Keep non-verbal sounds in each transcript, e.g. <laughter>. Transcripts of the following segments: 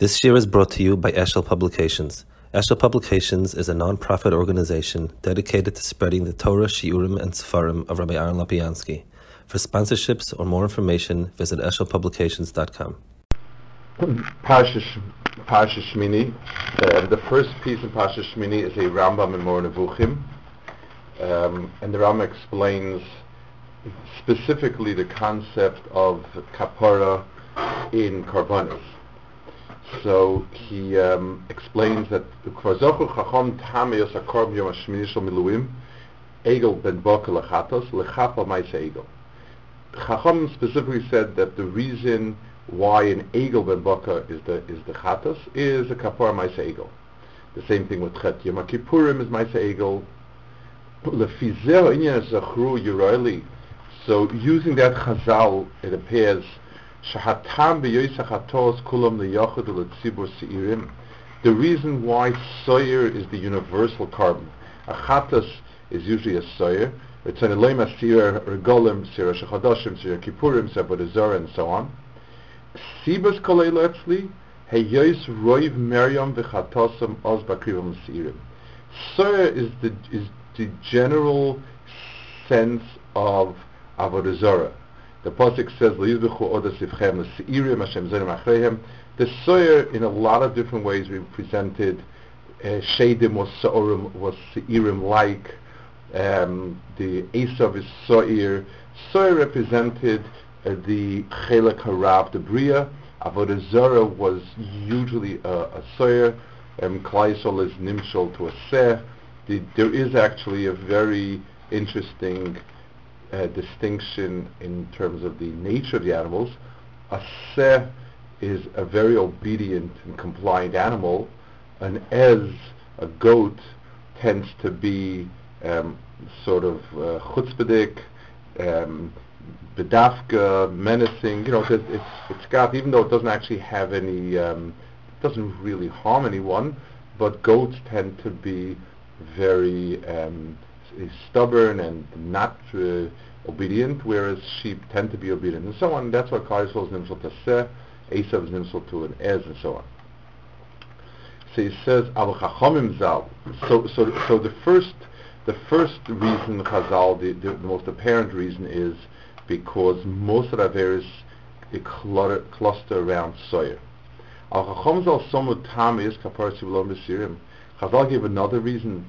This year is brought to you by Eshel Publications. Eshel Publications is a non-profit organization dedicated to spreading the Torah, Shiurim, and Sefarim of Rabbi Aaron Lopiansky. For sponsorships or more information, visit eshelpublications.com. Parsha Shmini. Uh, the first piece in Parsha Shmini is a Rambam in Moreh Nevuchim, um, and the Rambam explains specifically the concept of kapara in Karbanis. So he um, explains that Kvarzochu Chacham Tameyos Akorb Yom Hashmini Shel Miluim Egel Ben Boka Lechatos Lechapa Egel. Chacham specifically said that the reason why an Egel Ben Boka is the is the Chatos is a Kapar Maise Egel. The same thing with Chet Yom Kippurim is Maise Egel. Lefizeh Inyan Zachru Yuraili. So using that Chazal, it appears the reason why soyer is the universal korban. A chatas is usually a soyer. It's an elema sira regolim, sira shechadoshim, sira kippurim, sira and so on. Sibas koleila etzli, heyois roiv meriam v'chatosam oz bakrivam sirim. Soyer is the, is the general sense of avodah the pasuk says, "Leizbechu oda sivchem Hashem zerim achreihem." The soyer, in a lot of different ways, we presented. Uh, Shadim was seirim was seirim like. Um, the Esav is soir. Soyer represented uh, the chelak harav, the bria. Avodah Zarah was usually a, a soyer. Um, Klaisol is nimshol to a seh. The, there is actually a very interesting uh, distinction in terms of the nature of the animals. A seh is a very obedient and compliant animal. An ez, a goat, tends to be um, sort of uh, chutzpahdik, um, bedafka, menacing. You know, it's, it's, it's got, even though it doesn't actually have any, um, doesn't really harm anyone, but goats tend to be very um, stubborn and not uh, obedient, whereas sheep tend to be obedient, and so on. That's why Kaisel is nimshal to seh, Esav is nimshal to an ez, and so on. So he says, Al Zal. So, so, so the first, the first reason Chazal, the, the, the most apparent reason is because most of the Averis cluster, cluster around soyer. Al Chacham Zal Somu Tam is Kapar Sivlom Besirim. Chazal gave another reason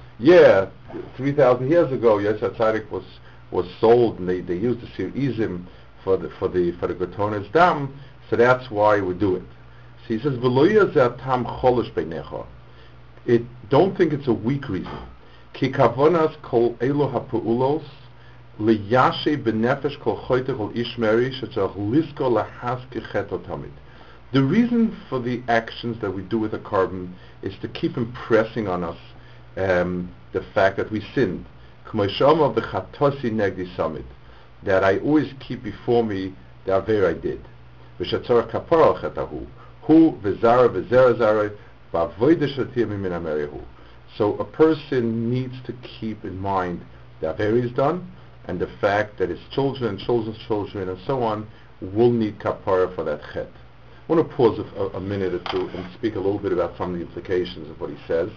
yeah, 3,000 years ago, Yosef Tzadik was was sold, and they, they used the Sir Izim for the for the for the Gotonis Dam, so that's why we do it. So he says, tam cholish beinecha. It don't think it's a weak reason. Ki kavonas kol elo ha'pu'ulos benefesh kol choyte kol ishmeri lisko tamid. The reason for the actions that we do with a korban is to keep impressing on us um, the fact that we sinned. Khmer Sham of the Khatosi Negdi summit that I always keep before me the aver I did. So a person needs to keep in mind the aver is done and the fact that his children and children's children and so on will need kapara for that chet. I want to pause a, a minute or two and speak a little bit about some of the implications of what he says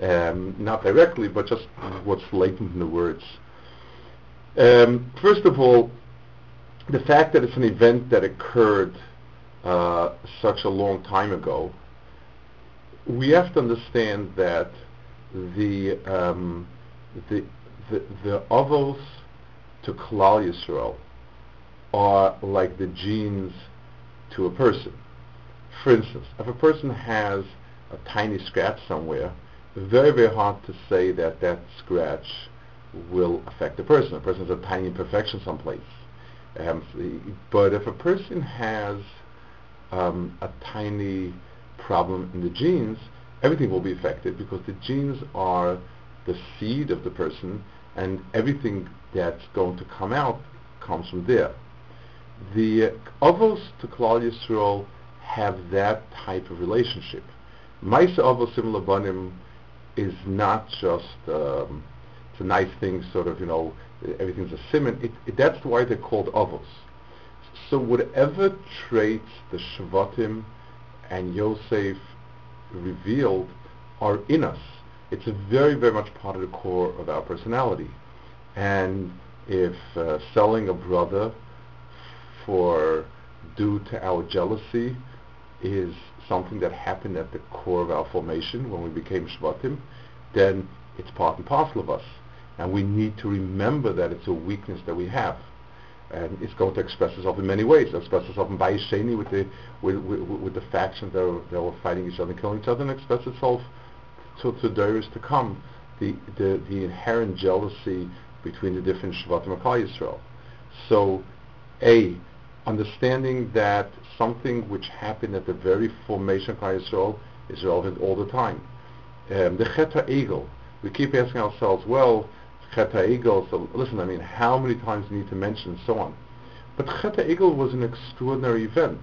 um, not directly, but just what's latent in the words. Um, first of all, the fact that it's an event that occurred uh, such a long time ago, we have to understand that the um, the the, the Avos to Klal Yisrael are like the genes to a person. For instance, if a person has a tiny scratch somewhere, very, very hard to say that that scratch will affect the person. A person has a tiny imperfection someplace. Um, but if a person has um, a tiny problem in the genes, everything will be affected because the genes are the seed of the person and everything that's going to come out comes from there. The Avos to Klal Yisrael have that type of relationship. Maisa Avos Sim Labanim is not just um, it's a nice thing, sort of, you know, everything's a simon. It, it, that's why they're called Avos. So whatever traits the Shvatim and Yosef revealed are in us. It's very, very much part of the core of our personality. And if uh, selling a brother for due to our jealousy is something that happened at the core of our formation when we became Shvatim, then it's part and parcel of us. And we need to remember that it's a weakness that we have. And it's going to express itself in many ways. It'll express itself in Bayis Sheni with the, with, with, with, the factions that were, that were fighting each other and killing each other, and express itself to, to days to come. The, the, the inherent jealousy between the different Shvatim of Yisrael. So, A, understanding that something which happened at the very formation of Yisrael is relevant all the time. Um, the Chet Egel, we keep asking ourselves, well, Chet Egel, so listen, I mean, how many times do you need to mention and so on? But Chet Egel was an extraordinary event.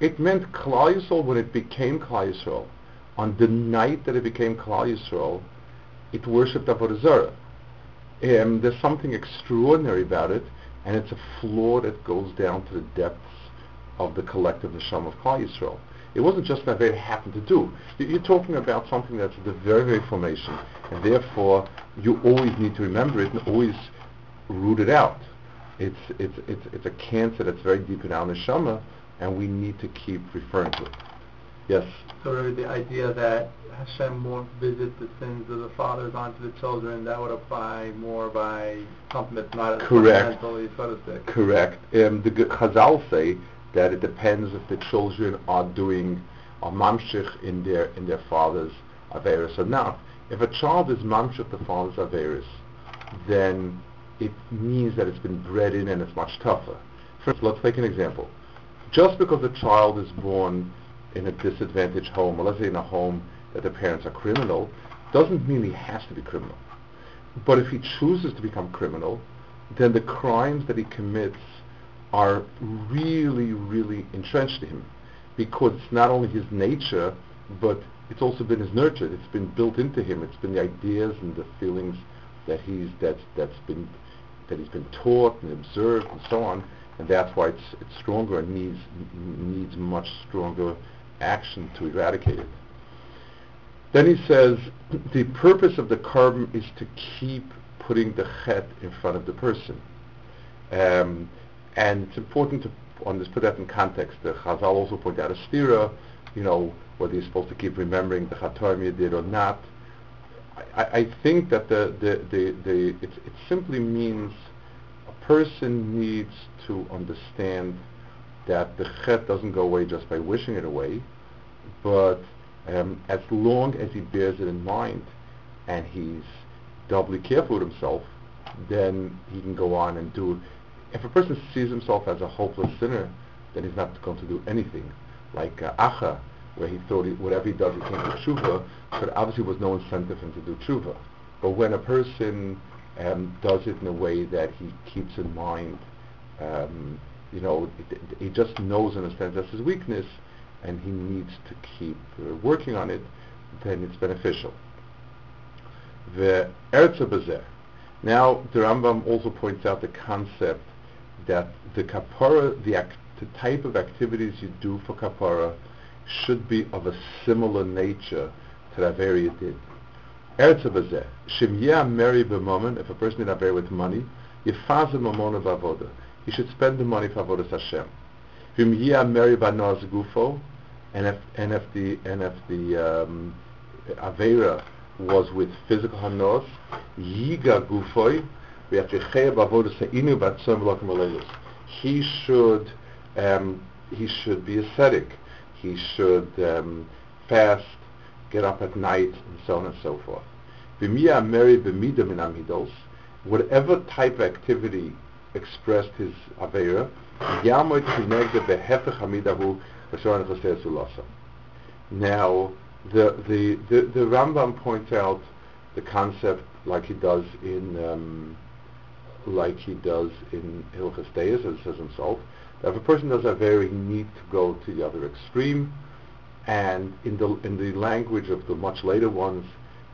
It meant Klal Yisrael, when it became Klal Yisrael, on the night that it became Klal Yisrael, it worshipped Avodah Zarah. Um, there's something extraordinary about it, and it's a flaw that goes down to the depths of the collective neshama of Klal Yisrael. It wasn't just that they happened to do. You're talking about something that's the very, very formation, and therefore you always need to remember it and always root it out. It's, it's, it's, it's a cancer that's very deep in our neshama, and we need to keep referring to it. Yes? So the idea that Hashem won't visit the sins of the fathers onto the children, that would apply more by something that's not as Correct. fundamentally, so. Correct. Um, the Chazal say that it depends if the children are doing a mamshich in their in their father's averis or not. If a child is mamshich the father's averis, then it means that it's been bred in and it's much tougher. First, let's take an example. Just because a child is born in a disadvantaged home, or let's say in a home that the parents are criminal, doesn't mean he has to be criminal. But if he chooses to become criminal, then the crimes that he commits are really, really entrenched in him. Because it's not only his nature, but it's also been his nurture. It's been built into him. It's been the ideas and the feelings that he's that's that's been that he's been taught and observed and so on. And that's why it's it's stronger and needs needs much stronger action to eradicate it. Then he says the purpose of the korban is to keep putting the chet in front of the person. Um, and it's important to on this, put that in context. The Chazal also point out a stira, you know, whether you're supposed to keep remembering the Chatoim you did or not. I, I think that the, the, the, the it, it simply means a person needs to understand that the chet doesn't go away just by wishing it away, but um, as long as he bears it in mind and he's doubly careful with himself, then he can go on and do if a person sees himself as a hopeless sinner, then he's not going to do anything. Like uh, Acher, where he thought he, whatever he does, he can't do tshuva, but obviously was no incentive for him to do tshuva. But when a person um, does it in a way that he keeps in mind, um, you know, it, it, he just knows and understands that's his weakness, and he needs to keep uh, working on it, then it's beneficial. The Erza Now, the Rambam also points out the concept that the kapara, the, act, the type of activities you do for kapara, should be of a similar nature to you did. Eretz Abazeh, Shem Meri b'momen, if a person did not with money, Yifazah mamona b'avoda. He should spend the money for avodas Hashem. Vim Yia Meri b'noaz gufo, and if, and if the, and if the, um, Avera was with physical hanos, Yiga he should um, he should be ascetic. He should um, fast, get up at night, and so on and so forth. Whatever type of activity expressed his avera, Now, the, the, the, the Rambam points out the concept like he does in um, like he does in Hilchas Deis, as he says himself, that if a person does a very need to go to the other extreme, and in the in the language of the much later ones,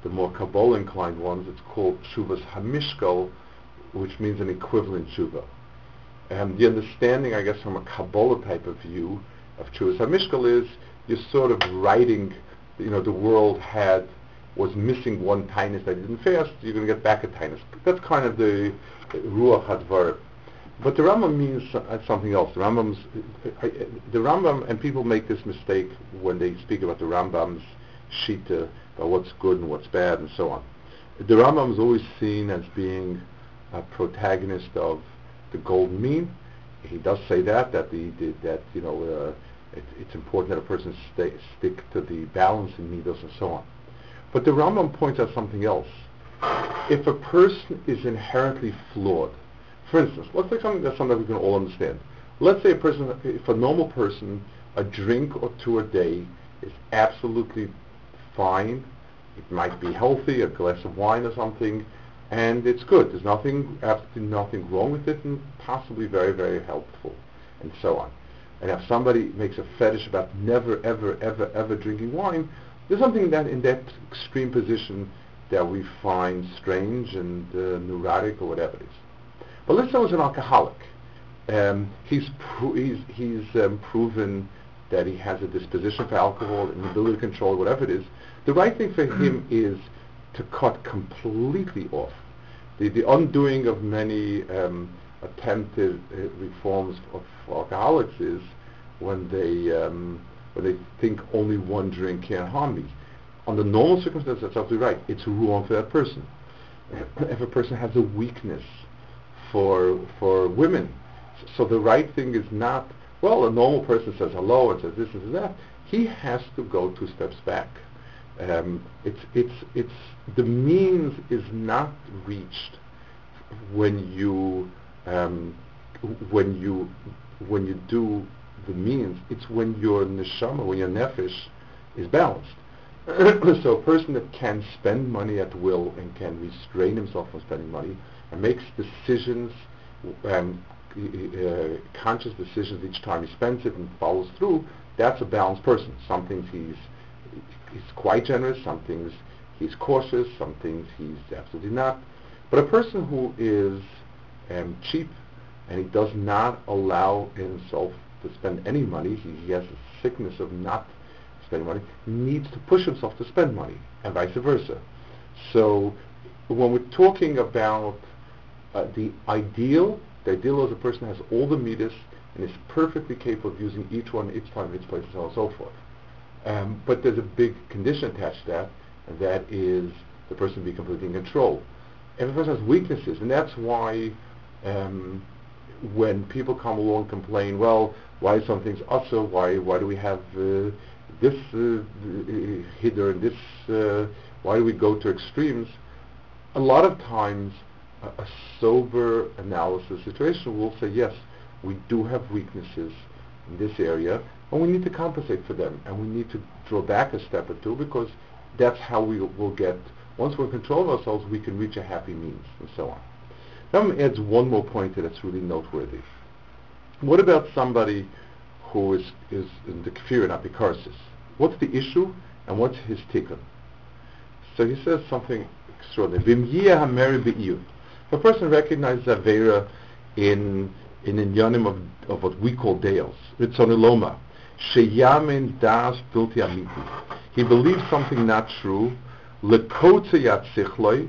the more Kabbalah inclined ones, it's called Shuvas Hamishkal, which means an equivalent Shuva. And the understanding, I guess, from a Kabbalah type of view of Shuvas Hamishkal is you're sort of writing, you know, the world had was missing one tinus that didn't fast, you're going to get back a tinus. That's kind of the ruach hadvar. But the Rambam means uh, something else. The Rambam's, uh, uh, the Rambam, and people make this mistake when they speak about the Rambam's shita, about what's good and what's bad and so on. The Rambam is always seen as being a protagonist of the golden mean. He does say that that the, the that you know uh, it, it's important that a person stay, stick to the balance in midos and so on. But the Rambam points out something else. If a person is inherently flawed, for instance, let's take something that's something we can all understand. Let's say a person, if a normal person, a drink or two a day is absolutely fine. It might be healthy, a glass of wine or something, and it's good. There's nothing, absolutely nothing wrong with it, and possibly very, very helpful, and so on. And if somebody makes a fetish about never, ever, ever, ever drinking wine, there's something that in that extreme position that we find strange and uh, neurotic or whatever it is. But let's say he's an alcoholic. Um, he's pro- he's he's um, proven that he has a disposition for alcohol, an ability to control whatever it is. The right thing for him <clears throat> is to cut completely off. The the undoing of many um, attempted uh, reforms of alcoholics is when they um, when they think only one drink can harm me. Under normal circumstances, that's absolutely right. It's wrong for that person. <clears throat> If a person has a weakness for for women. So the right thing is not well. A normal person says hello and says this and that. He has to go two steps back. Um, it's it's it's the means is not reached when you um, when you when you do the means. It's when your neshama, when your nefesh is balanced. <coughs> so a person that can spend money at will and can restrain himself from spending money and makes decisions, um, uh, conscious decisions each time he spends it and follows through, that's a balanced person. Some things he's he's quite generous, some things he's cautious, some things he's absolutely not. But a person who is um, cheap and he does not allow himself to spend any money, he, he has a sickness of not spending money, He needs to push himself to spend money, and vice versa. So when we're talking about uh, the ideal, the ideal is a person has all the midas and is perfectly capable of using each one, each time, each place, and so on and so forth. Um, but there's a big condition attached to that, and that is the person be completely in control. Every person has weaknesses, and that's why um, when people come along and complain, well, why some things also, why why do we have uh, this uh, and this, uh, why do we go to extremes? A lot of times a, a sober analysis situation will say, yes, we do have weaknesses in this area, and we need to compensate for them, and we need to draw back a step or two because that's how we will get, once we're in control of ourselves, we can reach a happy means, and so on. Now adds one more point that's really noteworthy. What about somebody who is, is in the kfir and apikarsis? What's the issue, and what's his tikkun? So he says something extraordinary. If a person recognizes Avera in in inyanim of, of what we call deos, ritzoniloma, sheyamin das bilti amiti. He believes something not true, lekotzeyat sichloi,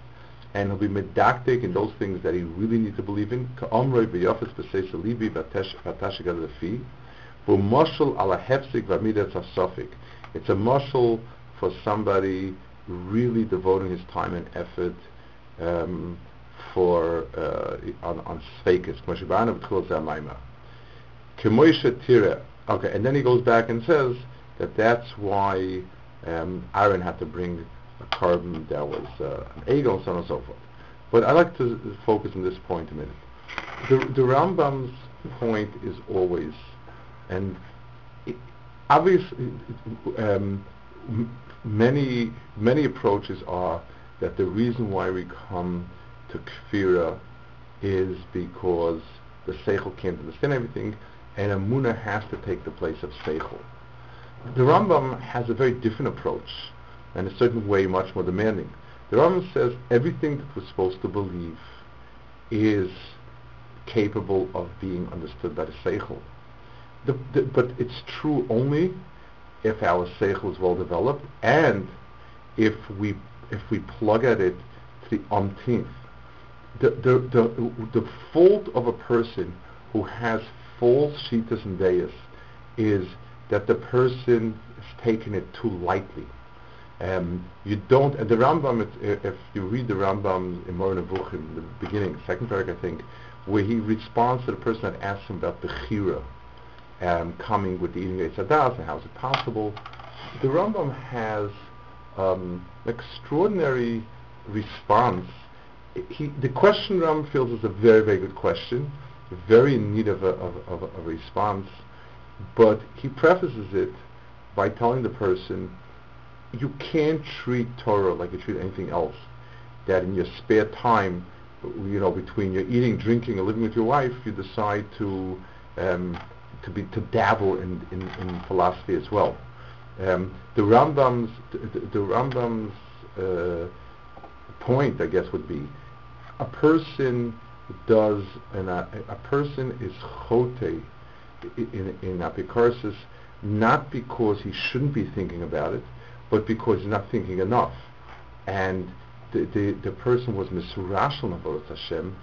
and he'll be medaktek in those things that he really needs to believe in, lefi, v'moshel ala hefsik v'amidat. It's a moshel for somebody really devoting his time and effort um, for uh, on on Sveikis. Okay, and then he goes back and says that that's why um, Aaron had to bring a korban that was uh, and so on and so forth. But I'd like to focus on this point a minute. The, the Rambam's point is always, and obviously, um, many many approaches are that the reason why we come to kfira is because the seichel can't understand everything, and Amuna has to take the place of seichel. The Rambam has a very different approach, and a certain way much more demanding. The Rambam says everything that we're supposed to believe is capable of being understood by the seichel. The, the, but it's true only if our seichel is well developed and if we if we plug at it to the umpteenth. The, the, the, the fault of a person who has false shitas and deis is that the person is taking it too lightly. Um, you don't, and the Rambam, it, if you read the Rambam in Nevuchim, the beginning, second paragraph, I think, where he responds to the person that asks him about the chira, um, coming with the eating Eitzadas, and how is it possible. The Rambam has um, extraordinary response. He, the question Rambam feels is a very, very good question, very in need of a, of, of a response, but he prefaces it by telling the person, you can't treat Torah like you treat anything else. That in your spare time, you know, between your eating, drinking, and living with your wife, you decide to um, to be to dabble in, in, in philosophy as well. Um, the Rambam's the, the Rambam's uh, point, I guess, would be a person does and a, a person is chote in, in, apikarsis not because he shouldn't be thinking about it, but because he's not thinking enough. And the, the, the person was misurashal Navodat Hashem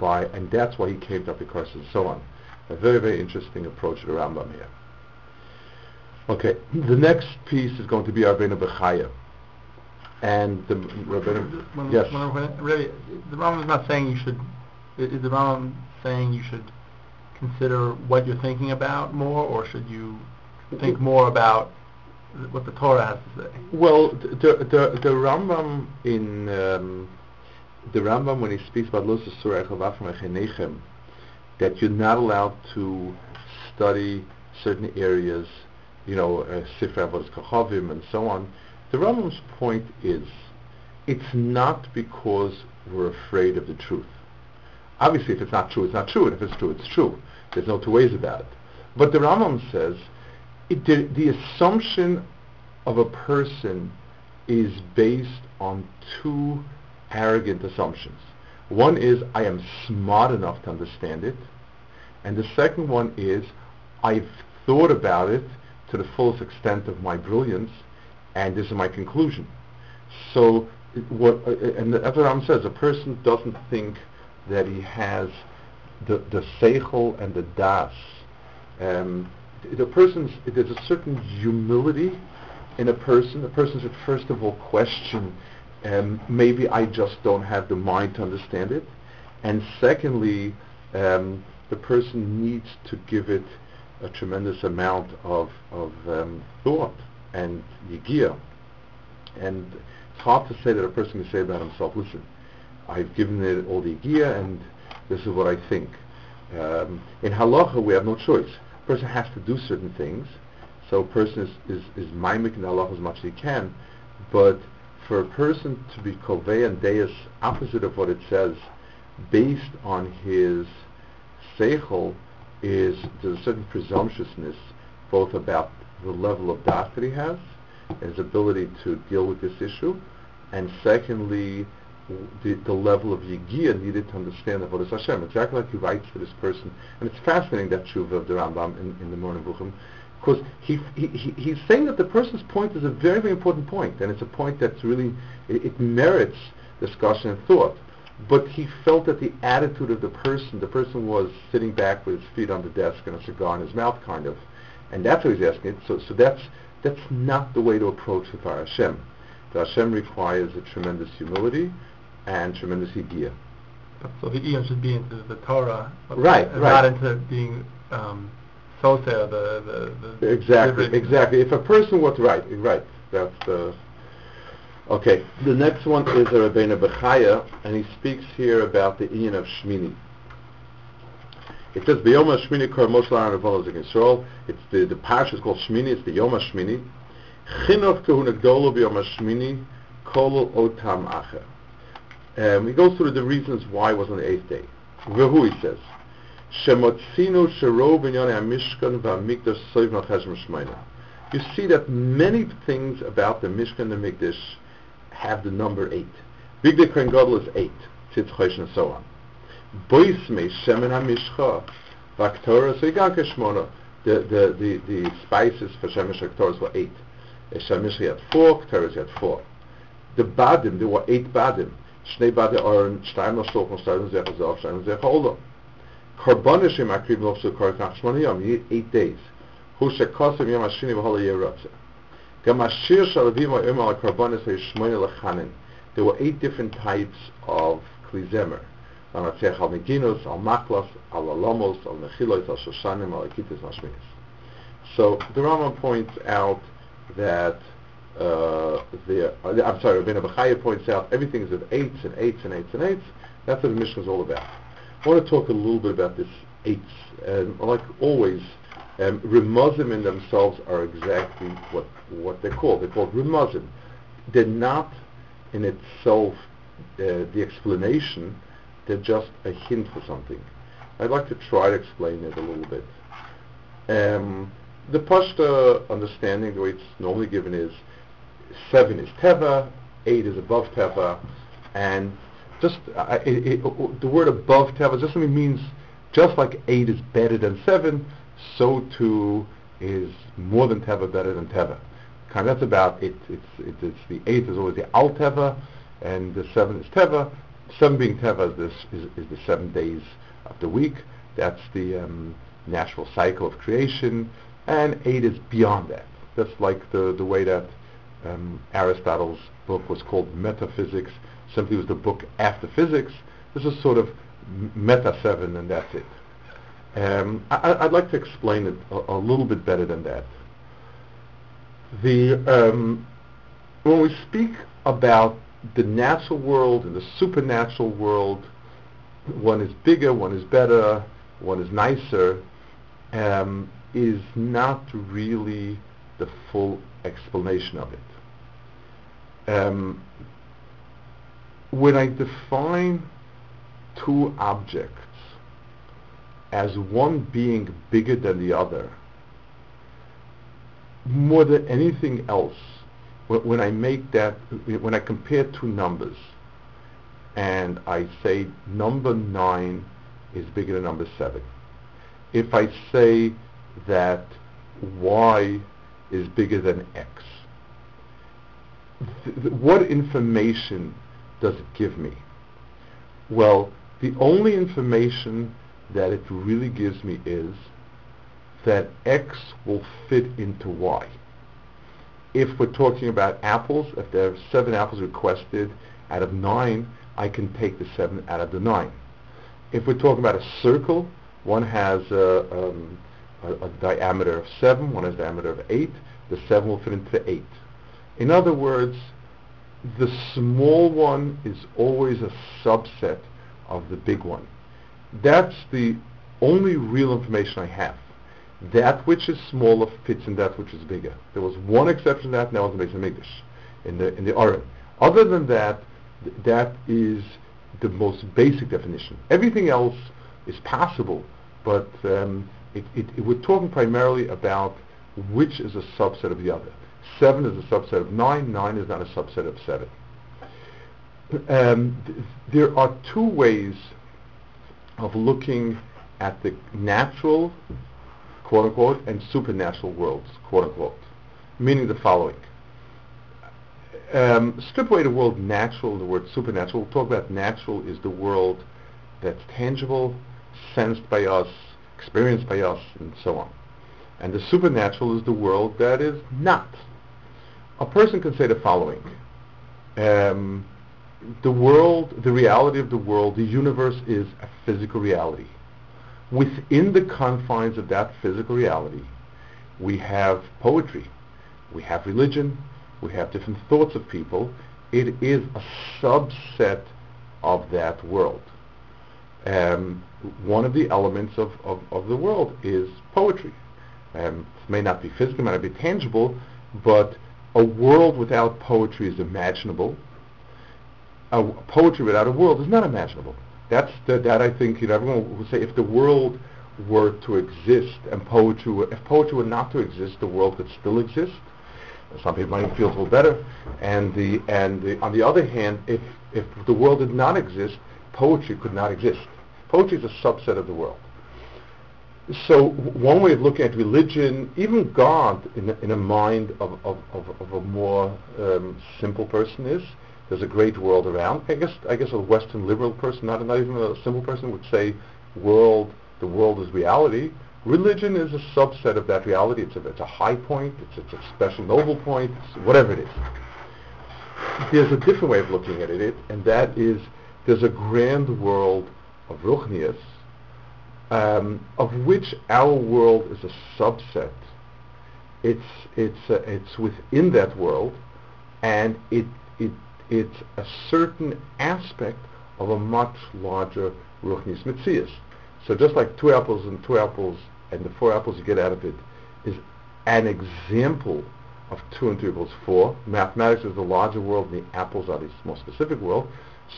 by, and that's why he came to Apikoros and so on. A very, very interesting approach to the Rambam here. Okay, the next piece is going to be Rabbeinu Bechaya. And the Rabbeinu, When, yes. when, really, the Rambam is not saying you should. Is the Rambam saying you should consider what you're thinking about more, or should you think more about what the Torah has to say? Well, the the the Rambam in um, the Rambam when he speaks about Los that you're not allowed to study certain areas, you know, uh, Sifra Avodas Kachavim and so on. The Rambam's point is, it's not because we're afraid of the truth. Obviously, if it's not true, it's not true, and if it's true, it's true. There's no two ways about it. But the Rambam says it, the, the assumption of a person is based on two arrogant assumptions. One is I am smart enough to understand it, and the second one is I've thought about it to the fullest extent of my brilliance, and this is my conclusion. So what, uh, and the Ram says, a person doesn't think that he has the, the seichel and the das. Um, the person's, there's a certain humility in a person. A person should first of all question, um, maybe I just don't have the mind to understand it. And secondly, um, the person needs to give it a tremendous amount of, of um, thought and yigiyah. And it's hard to say that a person can say about himself, listen, I've given it all the yigiyah and this is what I think. Um, in halacha, we have no choice. Person has to do certain things, so a person is, is, is mimic in halacha as much as he can, but for a person to be kovei and deis opposite of what it says, based on his seichel, is there's a certain presumptuousness both about the level of das that he has, his ability to deal with this issue, and secondly, the, the level of yigiyah needed to understand the Avodah Hashem. Exactly like he writes for this person, and it's fascinating that tshuva of the Rambam in, in the Moreh Nevuchim, because he, he, he, he's saying that the person's point is a very, very important point, and it's a point that's really, it, it merits discussion and thought. But he felt that the attitude of the person, the person was sitting back with his feet on the desk and a cigar in his mouth, kind of, and that's what he's asking. So, so that's that's not the way to approach the Hashem. The Hashem requires a tremendous humility, and tremendous higia. So the iyun should be into the Torah, Right, right. not into being um, sosei, the the, the Exactly, exactly. If a person was right, right, that's the. Okay, the next one is a Rabbeinu Bechaya, and he speaks here about the Ian of Shmini. It says the Yom Shmini Kor Moshe Aaron Revolos in Israel. It's the the parish is called Shmini. It's the Yom Shmini. Chinuch Kahuna Gdolo B'Yom Shmini Kol Otam Acher. Um, he goes through the reasons why it was on the eighth day. Vehu he says, Shemotzinu Shero B'Nyane HaMishkan VaMikdash Shmeina. You see that many things about the Mishkan and the Mikdash have the number eight. Big Kohen Gadol is eight, Tzitz and so on. Boisme Shemen HaMishcha Vaktora Seiganke Shmona. The, the, the, the spices for Shemen Vaktoras were eight. Shemen had four, Ktoras had four. The Badim, there were eight Badim. Shnei Badim are Steiner Stoch, Steiner Zecha Zav, Steiner Zecha Olam. Korbanishe Makriv Lofsu Korkach Shmoni Yom, eight days. Hu Shekosem Yom Hashini V'Hola Yerotze. Gam Ashir Shalavim Ha'im Al Korbanis Ha'Yishmoni Lechanin. There were eight different types of Klizemer. Al Natzech Al Meginos, Al Maklas, Al Alamos, Al Mechilos, Al Shoshanim, Al Akitis, Al Shminis. So the Rambam points out that uh, uh, I'm sorry, Rabbeinu Bechaya points out everything is of eights and eights and eights and eights. That's what the Mishnah is all about. I want to talk a little bit about this eights. And like always, um, in themselves are exactly what what they're called. They're called Ramazim. They're not in itself uh, the explanation. They're just a hint for something. I'd like to try to explain it a little bit. Um, the Pashta understanding, the way it's normally given is seven is Teva, eight is above Teva, and just uh, it, it, the word above Teva just simply means just like eight is better than seven, so too is more than Teva better than Teva. Kind of that's about it. It's, it, it's the eighth is always the Al Teva, and the seven is Teva. Seven being Teva is, this, is, is the seven days of the week. That's the um, natural cycle of creation, and eight is beyond that. That's like the, the way that um, Aristotle's book was called Metaphysics, simply was the book after physics. This is sort of meta seven, and that's it. Um, I, I'd like to explain it a, a little bit better than that. The um, when we speak about the natural world and the supernatural world, one is bigger, one is better, one is nicer, um, is not really the full explanation of it. Um, when I define two objects as one being bigger than the other, more than anything else, when, I make that, when I compare two numbers, and I say number nine is bigger than number seven. If I say that y is bigger than x, th- th- what information does it give me? Well, the only information that it really gives me is that x will fit into y. If we're talking about apples, if there are seven apples requested out of nine, I can take the seven out of the nine. If we're talking about a circle, one has a, um, a, a diameter of seven, one has a diameter of eight, the seven will fit into the eight. In other words, the small one is always a subset of the big one. That's the only real information I have. That which is smaller fits in that which is bigger. There was one exception to that, and that was the Beis Hamikdash, in the in the Aron. Other than that, th- that is the most basic definition. Everything else is possible, but um, it, it, it, we're talking primarily about which is a subset of the other. Seven is a subset of nine. Nine is not a subset of seven. Um, th- there are two ways of looking at the natural, quote unquote, and supernatural worlds, quote unquote, meaning the following. Um, strip away the word natural, the word supernatural. We'll talk about natural is the world that's tangible, sensed by us, experienced by us, and so on. And the supernatural is the world that is not. A person can say the following. Um, the world, the reality of the world, the universe is a physical reality. Within the confines of that physical reality, we have poetry, we have religion, we have different thoughts of people. It is a subset of that world. Um, one of the elements of, of, of the world is poetry. Um, it may not be physical, it may not be tangible, but a world without poetry is imaginable. A poetry without a world is not imaginable. That's the, that I think you know everyone will say if the world were to exist and poetry were, if poetry were not to exist, the world could still exist. Some people might feel a little better. And the and the, on the other hand, if if the world did not exist, poetry could not exist. Poetry is a subset of the world. So one way of looking at religion, even God, in in a mind of, of, of, of a more um, simple person is, there's a great world around. I guess I guess a Western liberal person, not, not even a simple person, would say, world, the world is reality. Religion is a subset of that reality. It's a, it's a high point. It's, it's a special noble point. Whatever it is. There's a different way of looking at it, and that is there's a grand world of Ruchnias, um, of which our world is a subset. It's it's uh, it's within that world, and it it it's a certain aspect of a much larger Ruchnias Mitzias. So just like two apples and two apples and the four apples you get out of it is an example of two and two equals four. Mathematics is the larger world and the apples are the more specific world.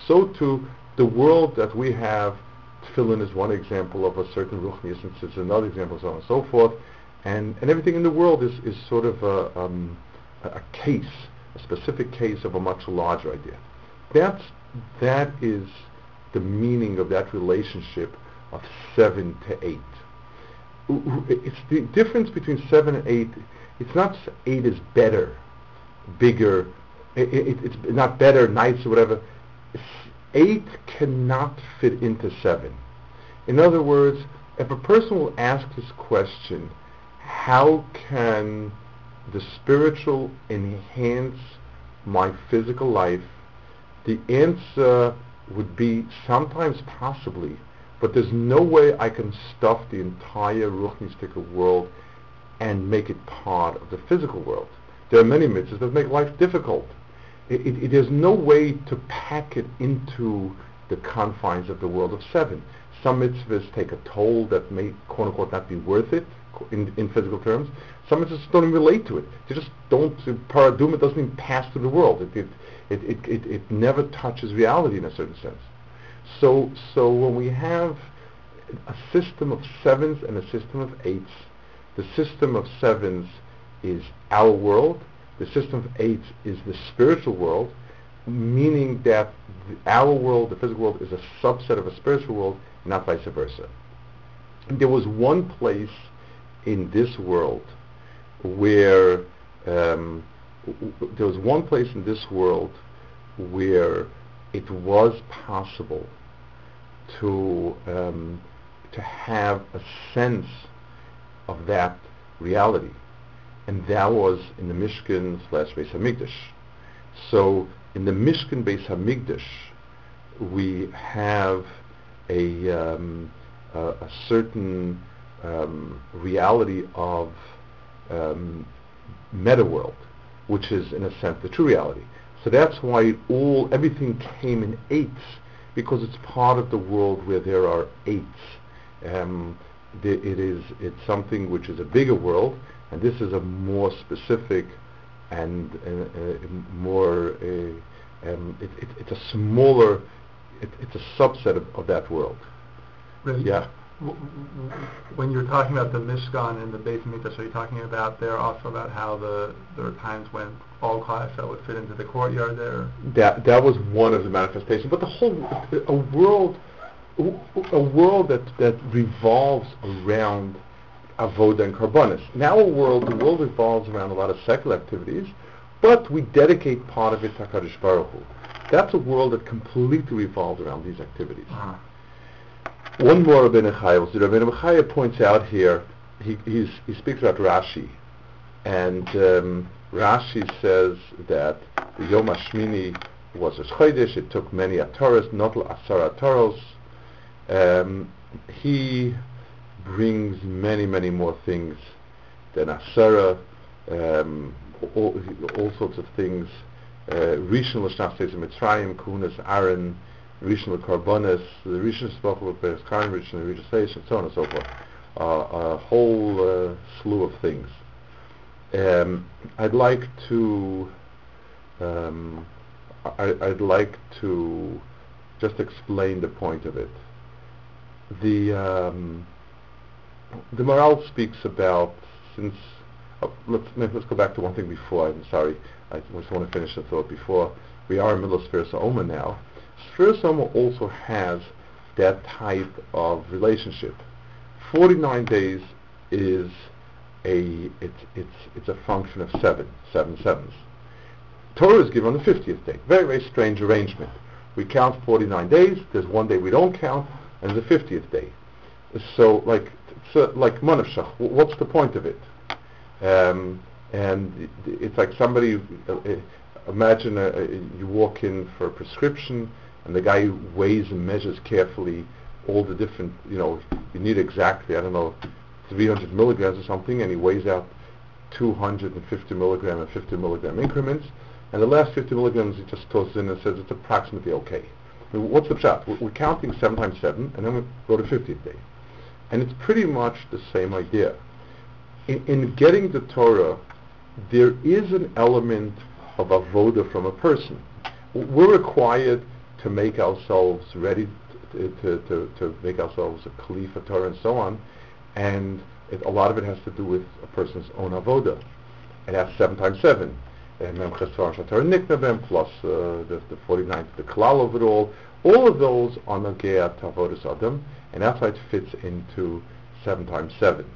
So too, the world that we have Tefillin is one example of a certain ruchnius, and it's another example, so on and so forth. And, and everything in the world is, is sort of a, um, a case, a specific case of a much larger idea. That's, that is the meaning of that relationship of 7 to 8. It's the difference between 7 and 8. It's not 8 is better, bigger, it, it, it's not better, nicer, whatever. 8 cannot fit into 7. In other words, if a person will ask this question, how can the spiritual enhance my physical life, the answer would be sometimes possibly, but there's no way I can stuff the entire Ruchnistic world and make it part of the physical world. There are many mitzvahs that make life difficult it, it, it, there's no way to pack it into the confines of the world of seven. Some mitzvahs take a toll that may, quote unquote, not be worth it in, in physical terms. Some mitzvahs don't even relate to it. They just don't, paraduma doesn't even pass through the world. It, it, it, it, it, never touches reality in a certain sense. So, so when we have a system of sevens and a system of eights, the system of sevens is our world, the system of eight is the spiritual world, meaning that our world, the physical world, is a subset of a spiritual world, not vice versa. There was one place in this world where um, there was one place in this world where it was possible to um, to have a sense of that reality and that was in the Mishkan slash Beis Hamikdash. So in the Mishkan Beis Hamikdash, we have a, um, a, a certain um, reality of um, meta world, which is in a sense the true reality. So that's why all everything came in eights because it's part of the world where there are eights. Um, it is it's something which is a bigger world and this is a more specific and uh, uh, more, uh, um, it, it, it's a smaller, it, it's a subset of, of that world. Really? Yeah. When you're talking about the Mishkan and the Hamikdash, are you talking about there also about how the there are times when all class would fit into the courtyard there? That that was one of the manifestations, but the whole a world a world that that revolves around avoda and karbonis. In our world, the world revolves around a lot of secular activities, but we dedicate part of it to HaKadosh Baruch Hu. That's a world that completely revolves around these activities. Uh-huh. One more Rabbeinu Chaya. So Rabbeinu Chaya points out here, he, he speaks about Rashi, and um, Rashi says that the Yom HaShmini was a Chodesh. It took many Atoras, not Asar Atoros. Um, he brings many, many more things than Asara, um, all, all sorts of things. Uh, Rishon l'shnachtes Mitzrayim, Kuhunas Aaron, Rishon l'karbonis, the Rishon with Beres Karim, Rishon l'Rishon and so on and so forth. Uh, a whole uh, slew of things. Um, I'd like to um, I, would like to just explain the point of it. The um, the Maharal speaks about since oh, let's let's go back to one thing before. I'm sorry, I just want to finish the thought before we are in middle of Omer now. Sfiras Omer also has that type of relationship. 49 days is a it's it's it's a function of seven seven sevens. Torah is given on the 50th day. Very very strange arrangement. We count 49 days. There's one day we don't count, and the 50th day. So like so like Manavshach. What's the point of it? Um, and it's like somebody. Uh, uh imagine a, a, you walk in for a prescription, and the guy weighs and measures carefully all the different. You know, you need exactly I don't know 300 milligrams or something, and he weighs out 250 milligram and 50 milligram increments, and the last 50 milligrams he just tosses in and says it's approximately okay. I mean, what's the shot? We're, we're counting 7 times 7, and then we go to 50th day. And it's pretty much the same idea. In, in getting the Torah, there is an element of avoda from a person. We're required to make ourselves ready to, to, to, to make ourselves a Khalifa Torah and so on, and it, a lot of it has to do with a person's own avoda. It has seven times seven. And plus uh, the, the 49th, the klal of all. All of those are Nagea Tavodas Adam, and that's why it fits into seven times seven.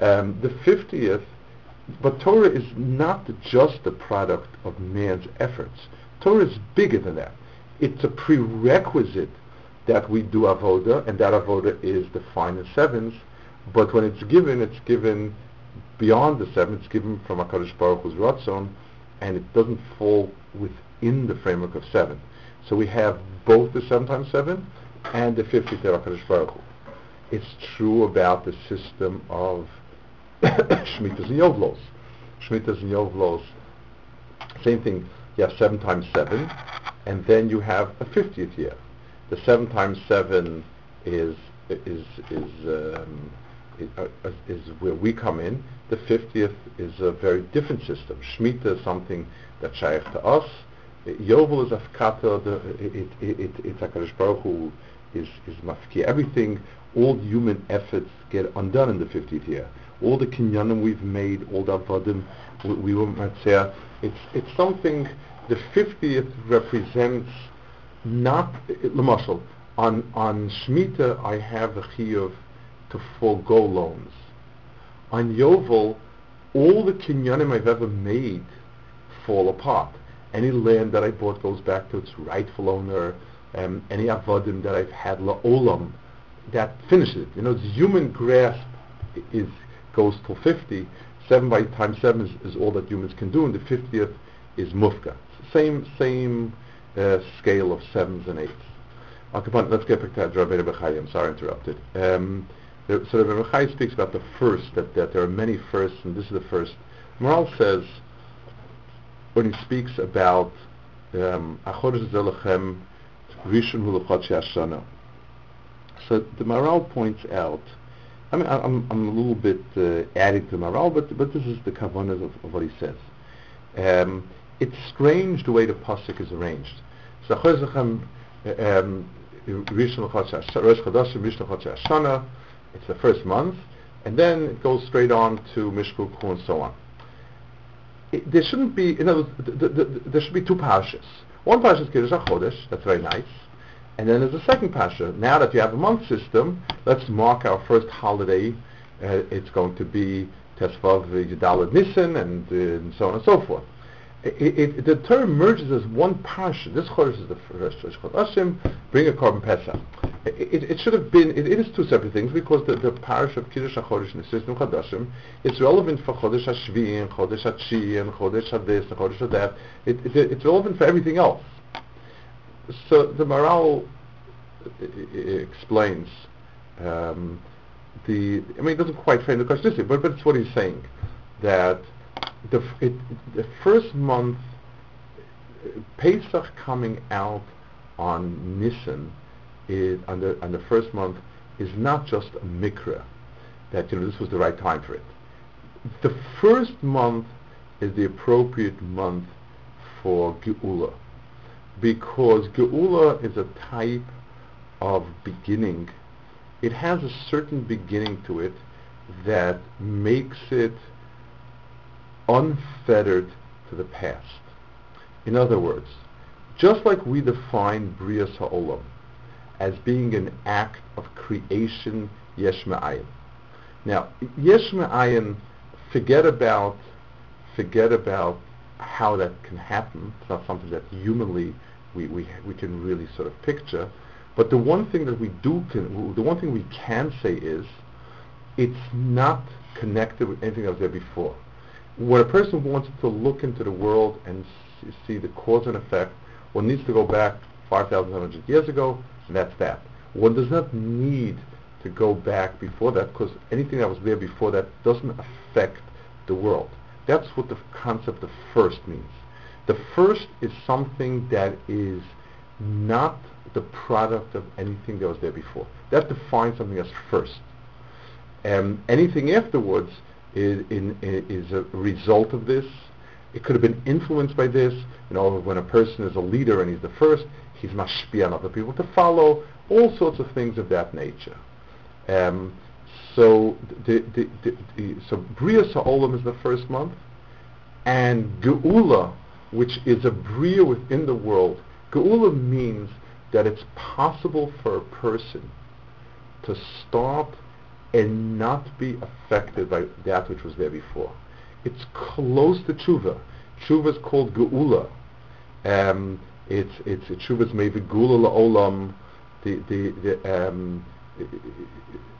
Um, the 50th, but Torah is not just the product of man's efforts. Torah is bigger than that. It's a prerequisite that we do avoda, and that avoda is defined in sevens, but when it's given, it's given beyond the seven. It's given from HaKadosh Baruch Hu's Ratzon, and it doesn't fall within the framework of seven. So we have both the seven times seven and the fifty HaKadosh Baruch Hu. It's true about the system of <coughs> Shemitas and Yovlos. Shemitas and Yovlos, same thing. You have seven times seven, and then you have a fiftieth year. The seven times seven is is is um, Uh, uh, is where we come in. The 50th is a very different system. Shemitah is something that's shaykh to us. Yovel is afkata, it, it, it, it's HaKadosh Baruch Hu is, is mafki. Everything, all human efforts get undone in the 50th year. All the kinyanim we've made, all the avodim we, we were matzeh, it's, it's something, the 50th represents not, eh, Lamashal, on, on Shemitah I have a chiyuv to forego loans. On Yovel, all the kinyanim I've ever made fall apart. Any land that I bought goes back to its rightful owner. Um, any avodim that I've had la'olam, that finishes it. You know, the human grasp is goes till 50. 7 by times 7 is, is all that humans can do, and the 50th is mufka. Same, same uh, scale of 7s and 8s. Okay, let's get back to Rabbi Bechai. I'm sorry I interrupted. Um, so the Rabbi speaks about the first, that, that there are many firsts, and this is the first. Maharal says, when he speaks about um, Achodesh Zelechem Rishon Hulachot So the Maharal points out, I mean, I'm, I'm a little bit uh, adding to Maharal, but, but this is the kavanah of, of, what he says. Um, it's strange the way the pasuk is arranged. So Achodesh Zelechem um, Rishon Hulachot It's the first month, and then it goes straight on to Mishku and so on. It, there shouldn't be, in other words, th- th- th- there should be two pashas. One pasha is Kiddush HaChodesh, that's very nice. And then there's a second pasha. Now that you have a month system, let's mark our first holiday. Uh, it's going to be Tesvav Yudalad Nisan and, uh, and so on and so forth it, it, the term merges as one parsha. This chodesh is the first Chodesh bring a korban pesach. It, it, should have been, it, it is two separate things because the, the parish of Kiddush HaChodesh the system Chadashim, it's relevant for Chodesh HaShvi and Chodesh HaTshi and Chodesh HaDis and Chodesh HaDat. It, it, it's relevant for everything else. so the Maharal explains um, the. I mean, it doesn't quite frame the question, but but it's what he's saying that the it, the first month Pesach coming out on Nisan on the the first month is not just a mikra that you know this was the right time for it. The first month is the appropriate month for Geula because Geula is a type of beginning. It has a certain beginning to it that makes it unfettered to the past. In other words, just like we define Bria Ha'olam as being an act of creation yesh me'ayin. Now, yesh me'ayin, forget about, forget about how that can happen. It's not something that humanly we, we, we can really sort of picture. But the one thing that we do, can, the one thing we can say is, it's not connected with anything that was there before. When a person wants to look into the world and see the cause and effect, one needs to go back 5,700 years ago, and that's that. One does not need to go back before that because anything that was there before that doesn't affect the world. That's what the concept of first means. The first is something that is not the product of anything that was there before. That defines something as first. Um, anything afterwards is, in, is a result of this. It could have been influenced by this. You know, when a person is a leader and he's the first, he's mashpia on other people to follow. All sorts of things of that nature. Um, so, the, the, the, so Bria Sa'olam is the first month, and Geula, which is a Bria within the world. Geula means that it's possible for a person to start and not be affected by that which was there before. It's close to tshuva. Tshuva is called geula. Um, it's it's tshuva is maybe geula la'olam. The the the um,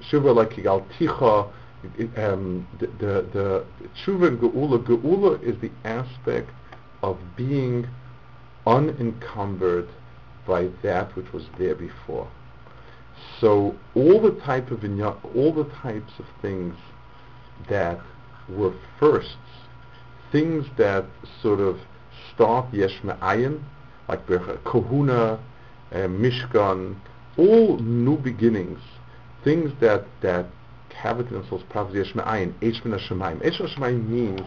tshuva like yigal ticha. Um, the the, the tshuva and geula. Geula is the aspect of being unencumbered by that which was there before. So all the type of all the types of things that were firsts, things that sort of start yesh me'ayin, like kahuna, uh, mishkan, all new beginnings, things that that have it in themselves property yesh me'ayin, eish min hashemayim. Eish means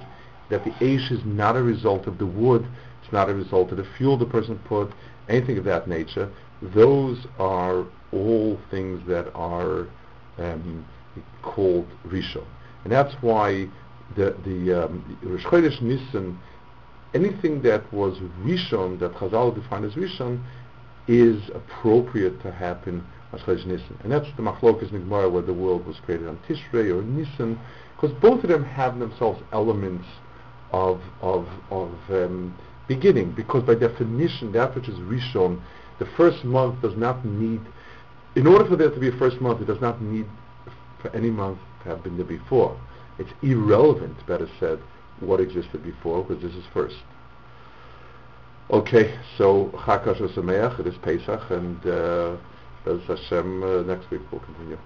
that the eish is not a result of the wood, it's not a result of the fuel the person put, anything of that nature. Those are all things that are um, called Rishon. And that's why the, um, Rosh Chodesh Nisan, anything that was Rishon, that Chazal defined as Rishon, is appropriate to happen on Chodesh Nisan. And that's the Machlokas Nigmar, where the world was created on Tishrei or Nisan, because both of them have themselves elements of, of, of um, beginning, because by definition, that which is Rishon, the first month does not need in order for there to be a first month, it does not need for any month to have been there before. It's irrelevant, better said, what existed before, because this is first. Okay, so Chakash Sameach, it is Pesach, and uh, Hashem, uh, next week we'll continue.